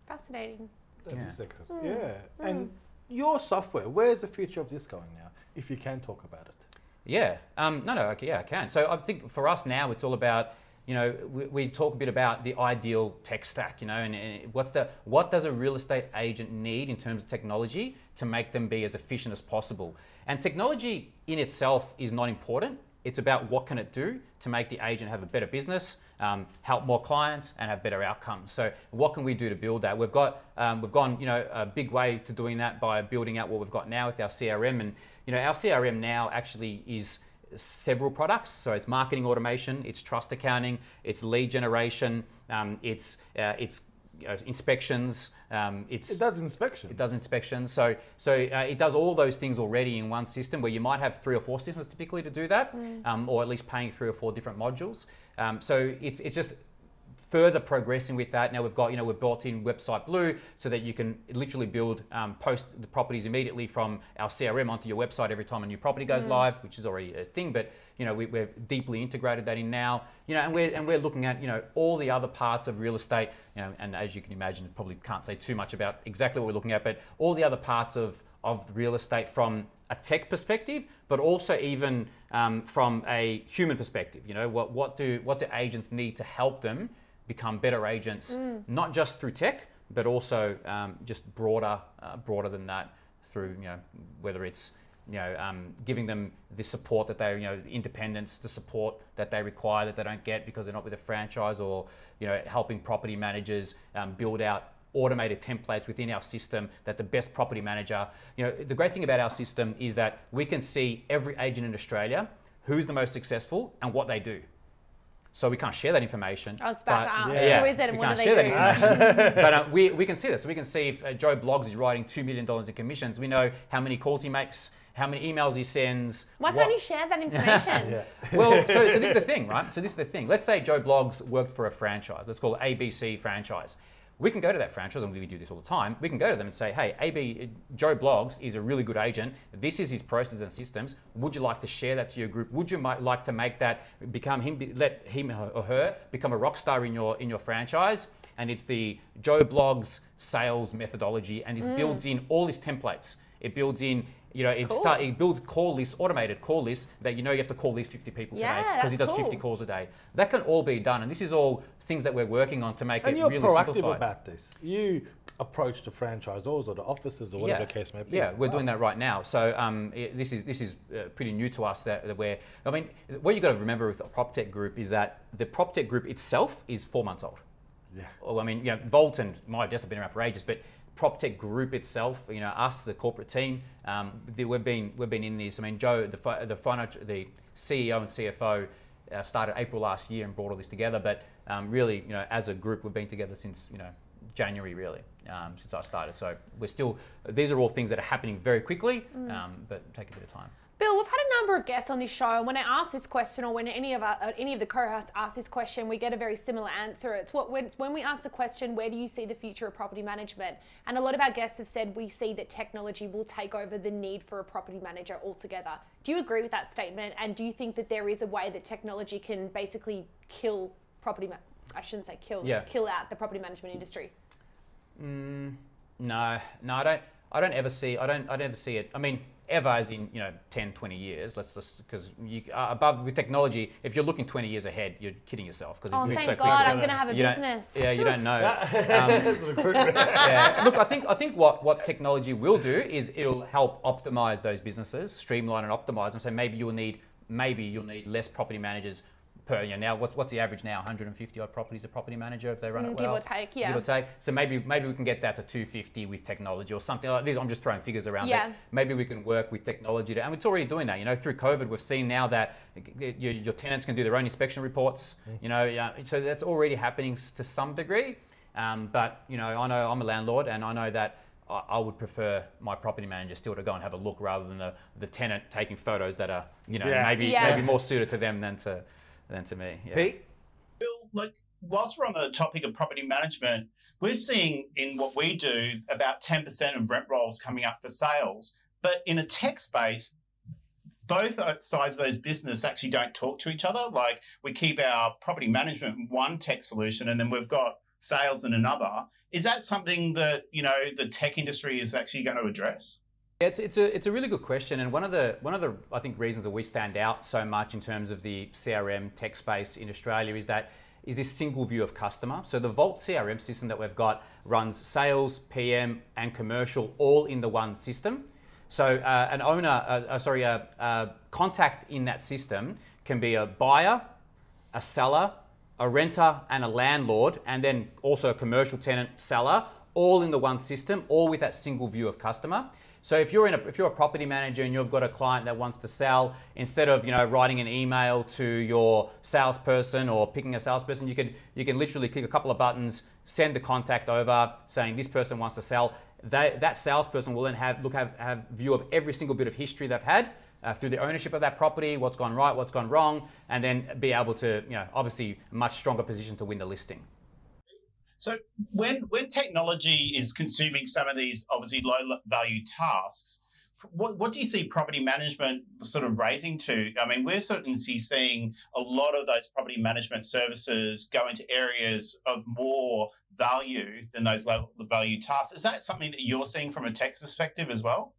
Speaker 1: Fascinating.
Speaker 2: That
Speaker 4: Yeah.
Speaker 2: is excellent. Yeah. And your software, where's the future of this going now, if you can talk about it?
Speaker 4: Yeah. Um, no, no. Okay, yeah, I can. So I think for us now, it's all about you know we, we talk a bit about the ideal tech stack. You know, and, and what's the what does a real estate agent need in terms of technology to make them be as efficient as possible. And technology in itself is not important. It's about what can it do to make the agent have a better business, um, help more clients, and have better outcomes. So, what can we do to build that? We've got um, we've gone you know a big way to doing that by building out what we've got now with our CRM, and you know our CRM now actually is several products. So it's marketing automation, it's trust accounting, it's lead generation, um, it's uh, it's you know, inspections, um, it's
Speaker 2: It does inspection.
Speaker 4: it does inspections. So, so uh, it does all those things already in one system where you might have three or four systems typically to do that, um, or at least paying three or four different modules. Um, so it's, it's just further progressing with that. Now we've got, you know, we've built in Website Blue so that you can literally build, um, post the properties immediately from our CRM onto your website every time a new property goes live, which is already a thing, but, you know, we, we've deeply integrated that in now, you know, and we're, and we're looking at, you know, all the other parts of real estate, you know, and as you can imagine, probably can't say too much about exactly what we're looking at, but all the other parts of, of real estate from a tech perspective, but also even um, from a human perspective. You know, what, what do what do agents need to help them become better agents, not just through tech, but also um, just broader uh, broader than that through you know whether it's you know um, giving them the support that they you know independence, the support that they require that they don't get because they're not with a franchise, or you know helping property managers um, build out automated templates within our system that the best property manager, you know, the great thing about our system is that we can see every agent in Australia who's the most successful and what they do. So we can't share that information.
Speaker 1: I was about
Speaker 4: but-
Speaker 1: to ask,
Speaker 2: Yeah.
Speaker 1: who is it and
Speaker 4: we
Speaker 1: what do they
Speaker 4: share
Speaker 1: do?
Speaker 4: that <laughs> but uh, we, we can see this. We can see if uh, Joe Bloggs is writing $2 million in commissions. We know how many calls he makes, how many emails he sends.
Speaker 1: Why
Speaker 4: what-
Speaker 1: can't you share that information? <laughs>
Speaker 4: Well, <laughs> so, so this is the thing, right? So this is the thing. Let's say Joe Bloggs worked for a franchise. Let's call it ABC franchise. We can go to that franchise, and we do this all the time. We can go to them and say, "Hey, AB Joe Bloggs is a really good agent. This is his process and systems. Would you like to share that to your group? Would you mi- like to make that become him? Let him or her become a rock star in your in your franchise?" And it's the Joe Bloggs sales methodology, and it mm. builds in all his templates. It builds in you know, it,
Speaker 1: Cool.
Speaker 4: start, it builds call lists, automated call lists that you know you have to call these 50 people
Speaker 1: Yeah,
Speaker 4: today because he does
Speaker 1: that's
Speaker 4: 50 calls a day. That can all be done, and this is all things that we're working on to make
Speaker 2: And
Speaker 4: it
Speaker 2: you're
Speaker 4: really
Speaker 2: proactive
Speaker 4: simplified.
Speaker 2: about this. You approach the franchisors or the offices or whatever
Speaker 4: yeah.
Speaker 2: the case may be.
Speaker 4: Yeah, we're
Speaker 2: Wow.
Speaker 4: doing that right now. So um, i- this is this is uh, pretty new to us. That, that we're, I mean, what you got to remember with the PropTech group is that the PropTech group itself is four months old.
Speaker 2: Yeah.
Speaker 4: Well, I mean, you know, Vault and my desk have been around for ages, but PropTech Group itself, you know, us, the corporate team, um, the, we've been we've been in this. I mean, Joe, the fi- the financial, the CEO and CFO, uh, started April last year and brought all this together. But um, really, you know, as a group, we've been together since you know January, really, um, since I started. So we're still. These are all things that are happening very quickly, um, but take a bit of time.
Speaker 1: Bill, we've had a number of guests on this show, and when I ask this question, or when any of our, uh, any of the co-hosts ask this question, we get a very similar answer. It's what when, when we ask the question, "Where do you see the future of property management?" And a lot of our guests have said we see that technology will take over the need for a property manager altogether. Do you agree with that statement? And do you think that there is a way that technology can basically kill property? Ma- I shouldn't say kill,
Speaker 4: Yeah.
Speaker 1: kill out the property management industry.
Speaker 4: Mm, no, no, I don't. I don't ever see. I don't. I don't ever see it. I mean, ever as in you know 10 20 years let's just because you uh, above with technology if you're looking 20 years ahead you're kidding yourself because
Speaker 1: Oh,
Speaker 4: it moves
Speaker 1: thank
Speaker 4: so
Speaker 1: God,
Speaker 4: quickly.
Speaker 1: I'm going to have a
Speaker 4: You don't-
Speaker 1: business.
Speaker 4: yeah you don't know <laughs> um, <laughs> <laughs> yeah. Look, I think I think what, what technology will do is it'll help optimize those businesses, streamline and optimize them. So maybe you'll need maybe you'll need less property managers per year. Now, what's what's the average now? 150 odd properties a property manager if they run
Speaker 1: Mm,
Speaker 4: it
Speaker 1: give
Speaker 4: well.
Speaker 1: or take, yeah.
Speaker 4: Give or take. So maybe maybe we can get that to 250 with technology or something like this. I'm just throwing figures around.
Speaker 1: Yeah.
Speaker 4: But maybe we can work with technology to, and it's already doing that. You know, through COVID, we've seen now that your, your tenants can do their own inspection reports. You know, yeah, so that's already happening to some degree. Um, but you know, I know I'm a landlord, and I know that I, I would prefer my property manager still to go and have a look rather than the, the tenant taking photos that are you know
Speaker 2: Yeah.
Speaker 4: maybe
Speaker 1: Yeah.
Speaker 4: maybe more suited to them than to than to me. Yeah.
Speaker 2: Pete,
Speaker 3: Bill, like whilst we're on the topic of property management, we're seeing in what we do about 10% of rent rolls coming up for sales. But in a tech space, both sides of those business actually don't talk to each other. Like we keep our property management in one tech solution and then we've got sales in another. Is that something that, you know, the tech industry is actually going to address?
Speaker 4: It's, it's, a, it's a really good question, and one of the one of the I think reasons that we stand out so much in terms of the CRM tech space in Australia is that is this single view of customer. So the Vault CRM system that we've got runs sales, PM, and commercial all in the one system. So uh, an owner, uh, uh, sorry, a, a contact in that system can be a buyer, a seller, a renter, and a landlord, and then also a commercial tenant seller, all in the one system, all with that single view of customer. So if you're in a if you're a property manager and you've got a client that wants to sell, instead of you know writing an email to your salesperson or picking a salesperson, you can you can literally click a couple of buttons, send the contact over saying this person wants to sell. That salesperson will then have look have, have view of every single bit of history they've had uh, through the ownership of that property, what's gone right, what's gone wrong, and then be able to you know obviously a much stronger position to win the listing.
Speaker 3: So when when technology is consuming some of these obviously low value tasks, what, what do you see property management sort of raising to? I mean, we're certainly seeing a lot of those property management services go into areas of more value than those low value tasks. Is that something that you're seeing from a tech perspective as well?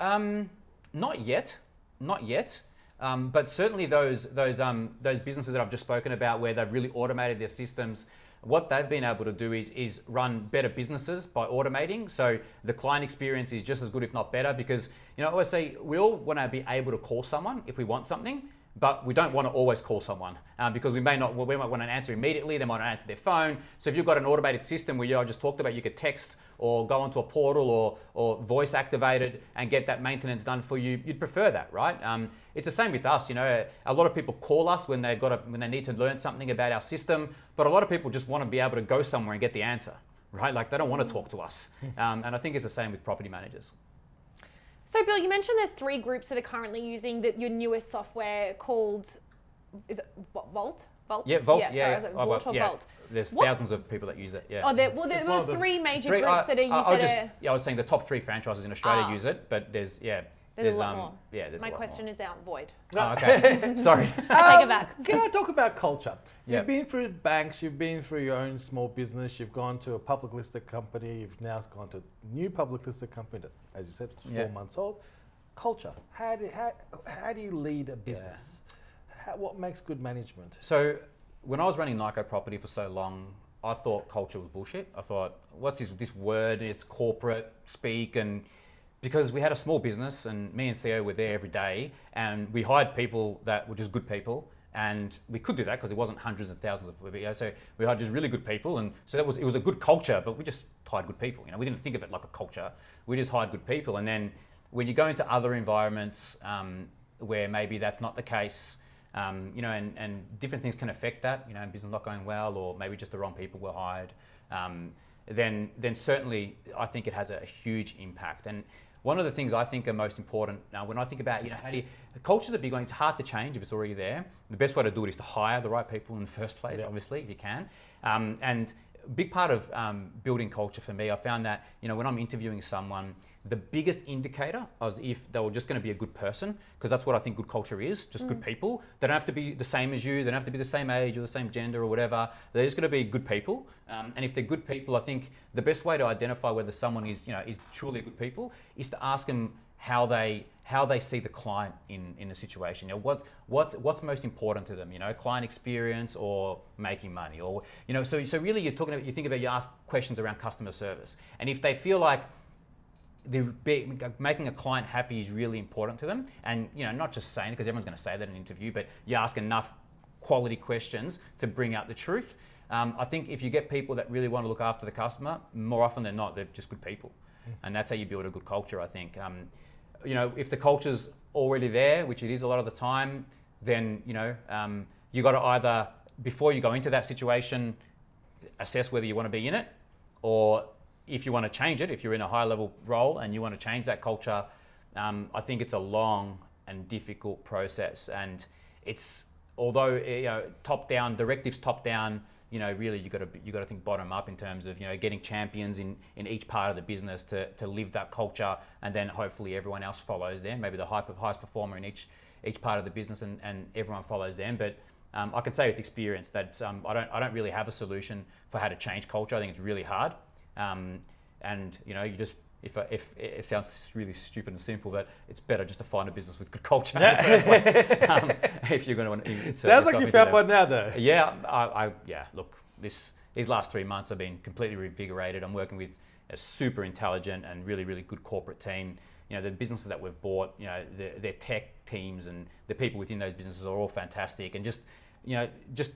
Speaker 4: Um, not yet, not yet. Um, but certainly those those um, those businesses that I've just spoken about, where they've really automated their systems, what they've been able to do is is run better businesses by automating. So the client experience is just as good, if not better, because you know I always say we all want to be able to call someone if we want something. But we don't want to always call someone um, because we may not. We might want an answer immediately. They might not answer their phone. So if you've got an automated system where you I just talked about, you could text or go onto a portal or, or voice activated and get that maintenance done for you. You'd prefer that, right? Um, it's the same with us. You know, a lot of people call us when they've got a, when they need to learn something about our system, but a lot of people just want to be able to go somewhere and get the answer, right? Like they don't want to talk to us. Um, and I think it's the same with property managers.
Speaker 1: So, Bill, you mentioned there's three groups that are currently using the, your newest software called, is it Vo- Vault? Vault?
Speaker 4: Yeah, Vault.
Speaker 1: Yeah,
Speaker 4: Yeah,
Speaker 1: sorry,
Speaker 4: yeah.
Speaker 1: was it
Speaker 4: Oh,
Speaker 1: Vault
Speaker 4: well,
Speaker 1: or
Speaker 4: yeah.
Speaker 1: Vault?
Speaker 4: There's
Speaker 1: What-
Speaker 4: thousands of people that use it. Yeah.
Speaker 1: Oh, there, well, there
Speaker 2: It's
Speaker 1: was three major
Speaker 4: Three-
Speaker 1: groups
Speaker 4: I-
Speaker 1: that are
Speaker 4: using
Speaker 1: used
Speaker 4: I'll
Speaker 1: that
Speaker 4: just,
Speaker 1: are.
Speaker 4: yeah, I was saying the top three franchises in Australia
Speaker 1: Ah.
Speaker 4: use it, but there's yeah,
Speaker 1: There's, a lot
Speaker 4: um,
Speaker 1: more.
Speaker 4: yeah, there's a
Speaker 1: My
Speaker 4: lot
Speaker 1: question
Speaker 4: more.
Speaker 1: is they aren't void.
Speaker 4: Oh, okay, <laughs> sorry.
Speaker 1: I take
Speaker 2: Um,
Speaker 1: it back.
Speaker 2: Can I talk about culture?
Speaker 4: Yeah.
Speaker 2: You've been through banks, you've been through your own small business, you've gone to a public listed company, you've now gone to a new public listed company that, as you said, it's four
Speaker 4: Yeah.
Speaker 2: months old. Culture. How do, how, how do you lead a business? How, what makes good management?
Speaker 4: So when I was running Nyko property for so long, I thought culture was bullshit. I thought, what's this this word? It's corporate speak, and because we had a small business, and me and Theo were there every day, and we hired people that were just good people, and we could do that because it wasn't hundreds and thousands of people. So we hired just really good people, and so that was it was a good culture, but we just hired good people. You know, we didn't think of it like a culture. We just hired good people, and then when you go into other environments um, where maybe that's not the case. Um, you know, and, and different things can affect that. You know, business not going well, or maybe just the wrong people were hired. Um, then, then certainly, I think it has a huge impact. And one of the things I think are most important now, when I think about, you know, how do you, culture's a big one. It's hard to change if it's already there. The best way to do it is to hire the right people in the first place,
Speaker 2: Yeah.
Speaker 4: obviously, if you can. Um, and big part of um, building culture for me, I found that you know when I'm interviewing someone, the biggest indicator is if they were just going to be a good person, because that's what I think good culture is, just good people. They don't have to be the same as you, they don't have to be the same age or the same gender or whatever. They're just going to be good people. Um, and if they're good people, I think the best way to identify whether someone is, you know, is truly a good people is to ask them how they how they see the client in, in the situation. You know, what's, what's, what's most important to them, you know, client experience or making money or, you know, so, so really you're talking about, you think about, you ask questions around customer service. And if they feel like the making a client happy is really important to them, and you know, not just saying because everyone's going to say that in an interview, but you ask enough quality questions to bring out the truth. Um, I think if you get people that really want to look after the customer, more often than not, they're just good people, mm. and that's how you build a good culture. I think. Um, you know, if the culture's already there, which it is a lot of the time, then you know, um, you got to either before you go into that situation, assess whether you want to be in it, or if you want to change it, if you're in a high level role and you want to change that culture, um, I think it's a long and difficult process. And it's although you know top down directives, top down. You know, really, you got to you got to think bottom up in terms of you know getting champions in, in each part of the business to, to live that culture, and then hopefully everyone else follows them. Maybe the highest performer in each each part of the business, and, and everyone follows them. But um, I can say with experience that um, I don't I don't really have a solution for how to change culture. I think it's really hard. Um, and you know, you just if, if it sounds really stupid and simple, that it's better just to find a business with good culture yeah. in the first place. Um, <laughs> if you're going to
Speaker 2: sounds like you found one now, though.
Speaker 4: Yeah, I, I, yeah. Look, this these last three months, I've been completely reinvigorated. I'm working with a super intelligent and really really good corporate team. You know, the businesses that we've bought, you know, the, their tech teams and the people within those businesses are all fantastic, and just you know, just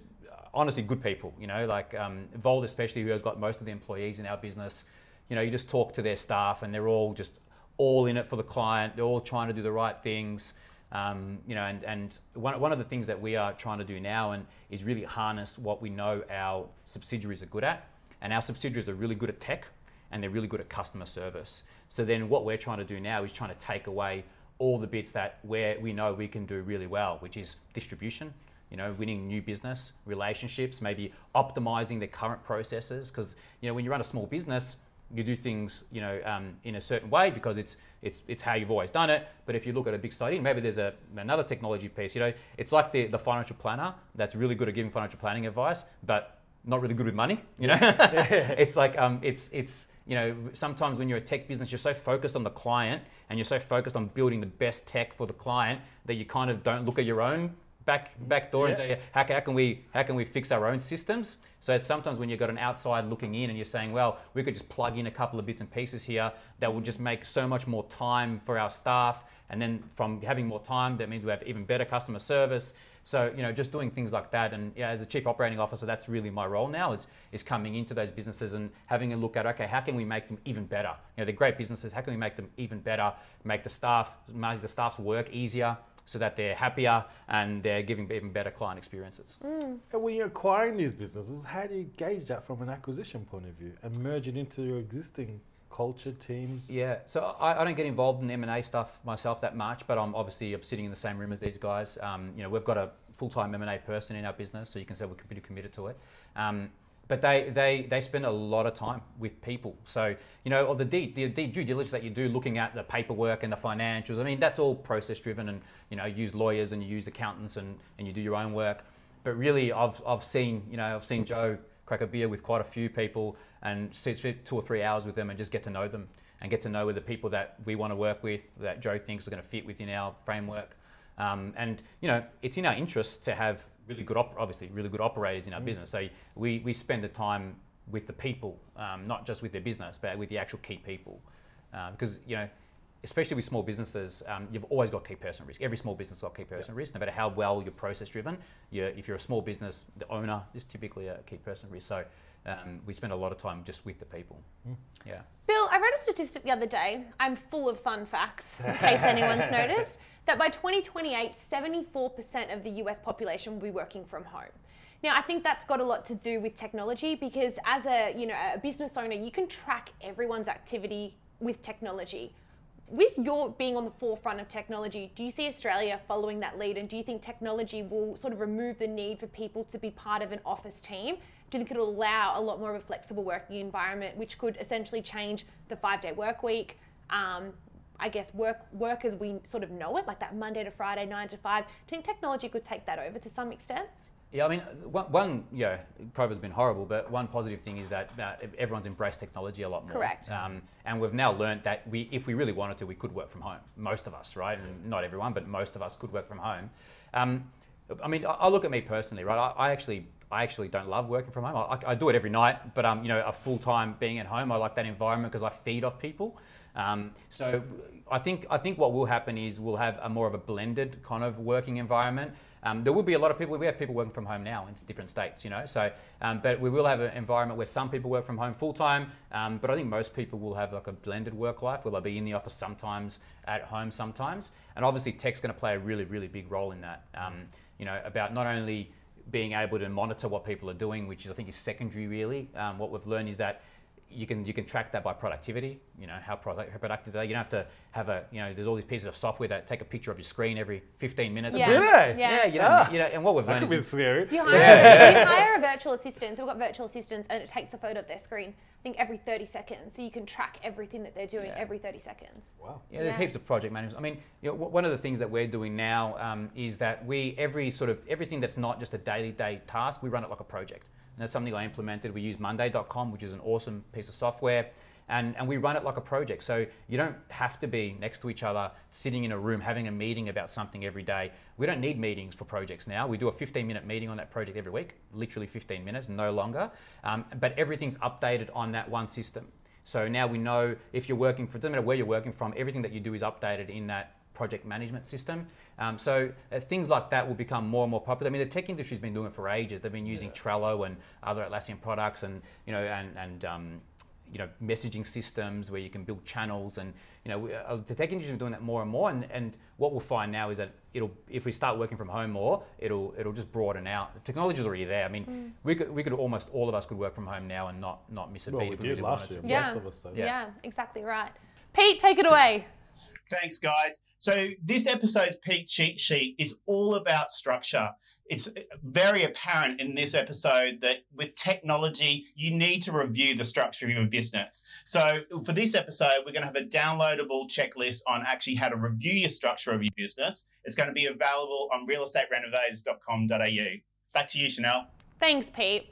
Speaker 4: honestly good people. You know, like um, Vault especially, who has got most of the employees in our business. You know, you just talk to their staff, and they're all just all in it for the client. They're all trying to do the right things. Um, you know, and, and one, one of the things that we are trying to do now and is really harness what we know our subsidiaries are good at. And our subsidiaries are really good at tech and they're really good at customer service. So then what we're trying to do now is trying to take away all the bits that where we know we can do really well, which is distribution, you know, winning new business, relationships, maybe optimizing the current processes. Because you know, when you run a small business, you do things, you know, um, in a certain way because it's it's it's how you've always done it. But if you look at a big study, maybe there's a another technology piece. You know, it's like the the financial planner that's really good at giving financial planning advice, but not really good with money. You know, <laughs> it's like um, it's it's you know, sometimes when you're a tech business, you're so focused on the client and you're so focused on building the best tech for the client that you kind of don't look at your own back back door yeah. and say how, how, can we how can we fix our own systems? So sometimes when you've got an outside looking in and you're saying well we could just plug in a couple of bits and pieces here that will just make so much more time for our staff. And then from having more time that means we have even better customer service. So you know just doing things like that. And yeah, as a chief operating officer that's really my role now is is coming into those businesses and having a look at okay how can we make them even better? You know they're great businesses. How can we make them even better? Make the staff make the staff's work easier so that they're happier and they're giving even better client experiences.
Speaker 2: Mm. And when you're acquiring these businesses, how do you gauge that from an acquisition point of view and merge it into your existing culture teams?
Speaker 4: Yeah, so I, I don't get involved in M&A stuff myself that much, but I'm obviously I'm sitting in the same room as these guys. Um, you know, we've got a full-time M&A person in our business, so you can say we're pretty committed to it. Um, but they, they, they spend a lot of time with people. So, you know, or the, de- the, the due diligence that you do looking at the paperwork and the financials, I mean, that's all process driven and, you know, use lawyers and you use accountants and, and you do your own work. But really, I've, I've seen, you know, I've seen Joe crack a beer with quite a few people and sit for two or three hours with them and just get to know them and get to know the people that we want to work with, that Joe thinks are going to fit within our framework. Um, and, you know, it's in our interest to have really good, op- obviously, really good operators in our mm. business. So we, we spend the time with the people, um, not just with their business, but with the actual key people. Uh, because, you know, especially with small businesses, um, you've always got key person risk. Every small business has got key person risk, no matter how well you're process driven. You're, if you're a small business, the owner is typically a key person risk. So um, we spend a lot of time just with the people. Mm. Yeah.
Speaker 1: Bill, I read a statistic the other day. I'm full of fun facts, in case anyone's <laughs> noticed that by 2028, 74% of the US population will be working from home. Now, I think that's got a lot to do with technology because as a, you know, a business owner, you can track everyone's activity with technology. With your being on the forefront of technology, do you see Australia following that lead? And do you think technology will sort of remove the need for people to be part of an office team? Do you think it'll allow a lot more of a flexible working environment, which could essentially change the five day work week? Um, I guess work work as we sort of know it, like that Monday to Friday, nine to five. Do you think technology could take that over to some extent?
Speaker 4: Yeah, I mean, one, one you know, COVID's been horrible, but one positive thing is that uh, everyone's embraced technology a lot more.
Speaker 1: Correct.
Speaker 4: Um, and we've now learned that we, if we really wanted to, we could work from home. Most of us, right? And not everyone, but most of us could work from home. Um, I mean, I, I look at me personally, right? I, I actually I actually don't love working from home. I, I do it every night, but um, you know, a full time being at home, I like that environment because I feed off people. Um, so I think I think what will happen is we'll have a more of a blended kind of working environment. Um, there will be a lot of people. We have people working from home now in different states, you know. So, um, but we will have an environment where some people work from home full time. Um, but I think most people will have like a blended work life. Will they be in the office sometimes, at home sometimes? And obviously, tech's going to play a really, really big role in that. Um, you know, about not only being able to monitor what people are doing, which is I think is secondary really. Um, what we've learned is that you can you can track that by productivity. You know how, product, how productive they are. You don't have to have a you know. There's all these pieces of software that take a picture of your screen every 15 minutes.
Speaker 1: Yeah.
Speaker 2: Really?
Speaker 1: Yeah.
Speaker 4: Yeah, you know,
Speaker 2: Ah.
Speaker 4: you know, and what we've
Speaker 2: That
Speaker 4: learned
Speaker 2: could be
Speaker 4: is
Speaker 2: scary.
Speaker 1: You hire,
Speaker 4: Yeah.
Speaker 1: you hire a virtual assistant. So we've got virtual assistants, and it takes a photo of their screen. I think every 30 seconds, so you can track everything that they're doing
Speaker 4: Yeah.
Speaker 1: every 30 seconds.
Speaker 2: Wow.
Speaker 4: Yeah, there's
Speaker 1: Yeah.
Speaker 4: heaps of project managers. I mean, you know, w- one of the things that we're doing now um, is that we every sort of everything that's not just a daily day task, we run it like a project. And that's something I implemented. We use Monday.com, which is an awesome piece of software. And, and we run it like a project. So you don't have to be next to each other, sitting in a room, having a meeting about something every day. We don't need meetings for projects now. We do a 15 minute meeting on that project every week, literally 15 minutes, no longer. Um, but everything's updated on that one system. So now we know if you're working for, doesn't matter where you're working from, everything that you do is updated in that project management system. Um, so uh, things like that will become more and more popular. I mean, the tech industry's been doing it for ages. They've been using Trello and other Atlassian products, and you know, and and um, you know, messaging systems where you can build channels, and you know, we- uh, the tech industry is doing that more and more. And, and what we'll find now is that it'll, if we start working from home more, it'll it'll just broaden out. The technology is already there. I mean, we could we could almost all of us could work from home now and not not miss a
Speaker 2: Well,
Speaker 4: beat
Speaker 2: we
Speaker 4: if we really
Speaker 2: last
Speaker 4: wanted
Speaker 2: year.
Speaker 4: to.
Speaker 1: Yeah.
Speaker 2: Most of us.
Speaker 1: Yeah.
Speaker 4: Yeah.
Speaker 1: exactly right. Pete, take it away.
Speaker 3: Thanks, guys. So, this episode's Peak Cheat Sheet is all about structure. It's very apparent in this episode that with technology, you need to review the structure of your business. So, for this episode, we're going to have a downloadable checklist on actually how to review your structure of your business. It's going to be available on realestaterenovators.com.au. Back to you, Chanel.
Speaker 1: Thanks, Pete.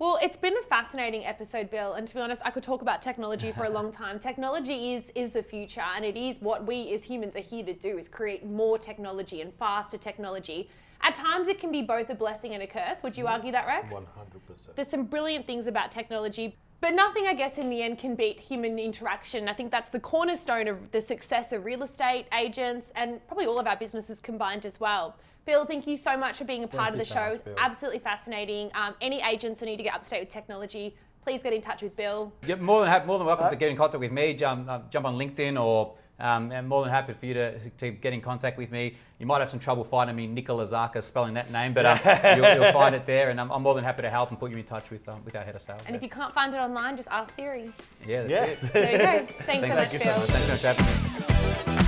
Speaker 1: Well, it's been a fascinating episode, Bill, and to be honest, I could talk about technology for a <laughs> long time. Technology is is the future, and it is what we as humans are here to do: is create more technology and faster technology. At times, it can be both a blessing and a curse. Would you mm, argue that, Rex?
Speaker 2: One hundred percent.
Speaker 1: There's some brilliant things about technology, but nothing, I guess, in the end can beat human interaction. I think that's the cornerstone of the success of real estate agents and probably all of our businesses combined as well. Bill, thank you so much for being a part
Speaker 2: Thank
Speaker 1: of the
Speaker 2: you so
Speaker 1: show.
Speaker 2: much, Bill.
Speaker 1: Absolutely fascinating. Um, any agents that need to get up to date with technology, please get in touch with Bill.
Speaker 4: Yeah, more than happy, more than welcome to get in contact with me. Jump, uh, jump on LinkedIn or. Um, and more than happy for you to, to get in contact with me. You might have some trouble finding me, Nikolouzakis, spelling that name, but um, <laughs> you'll, you'll find it there, and I'm, I'm more than happy to help and put you in touch with um, with our head of sales.
Speaker 1: And if you can't find it online, just ask Siri.
Speaker 4: yeah, that's
Speaker 2: Yes.
Speaker 4: it.
Speaker 1: There you go. Thanks,
Speaker 4: Thanks,
Speaker 1: so much,
Speaker 2: you so
Speaker 1: Bill.
Speaker 2: much.
Speaker 4: Thanks so much for having me.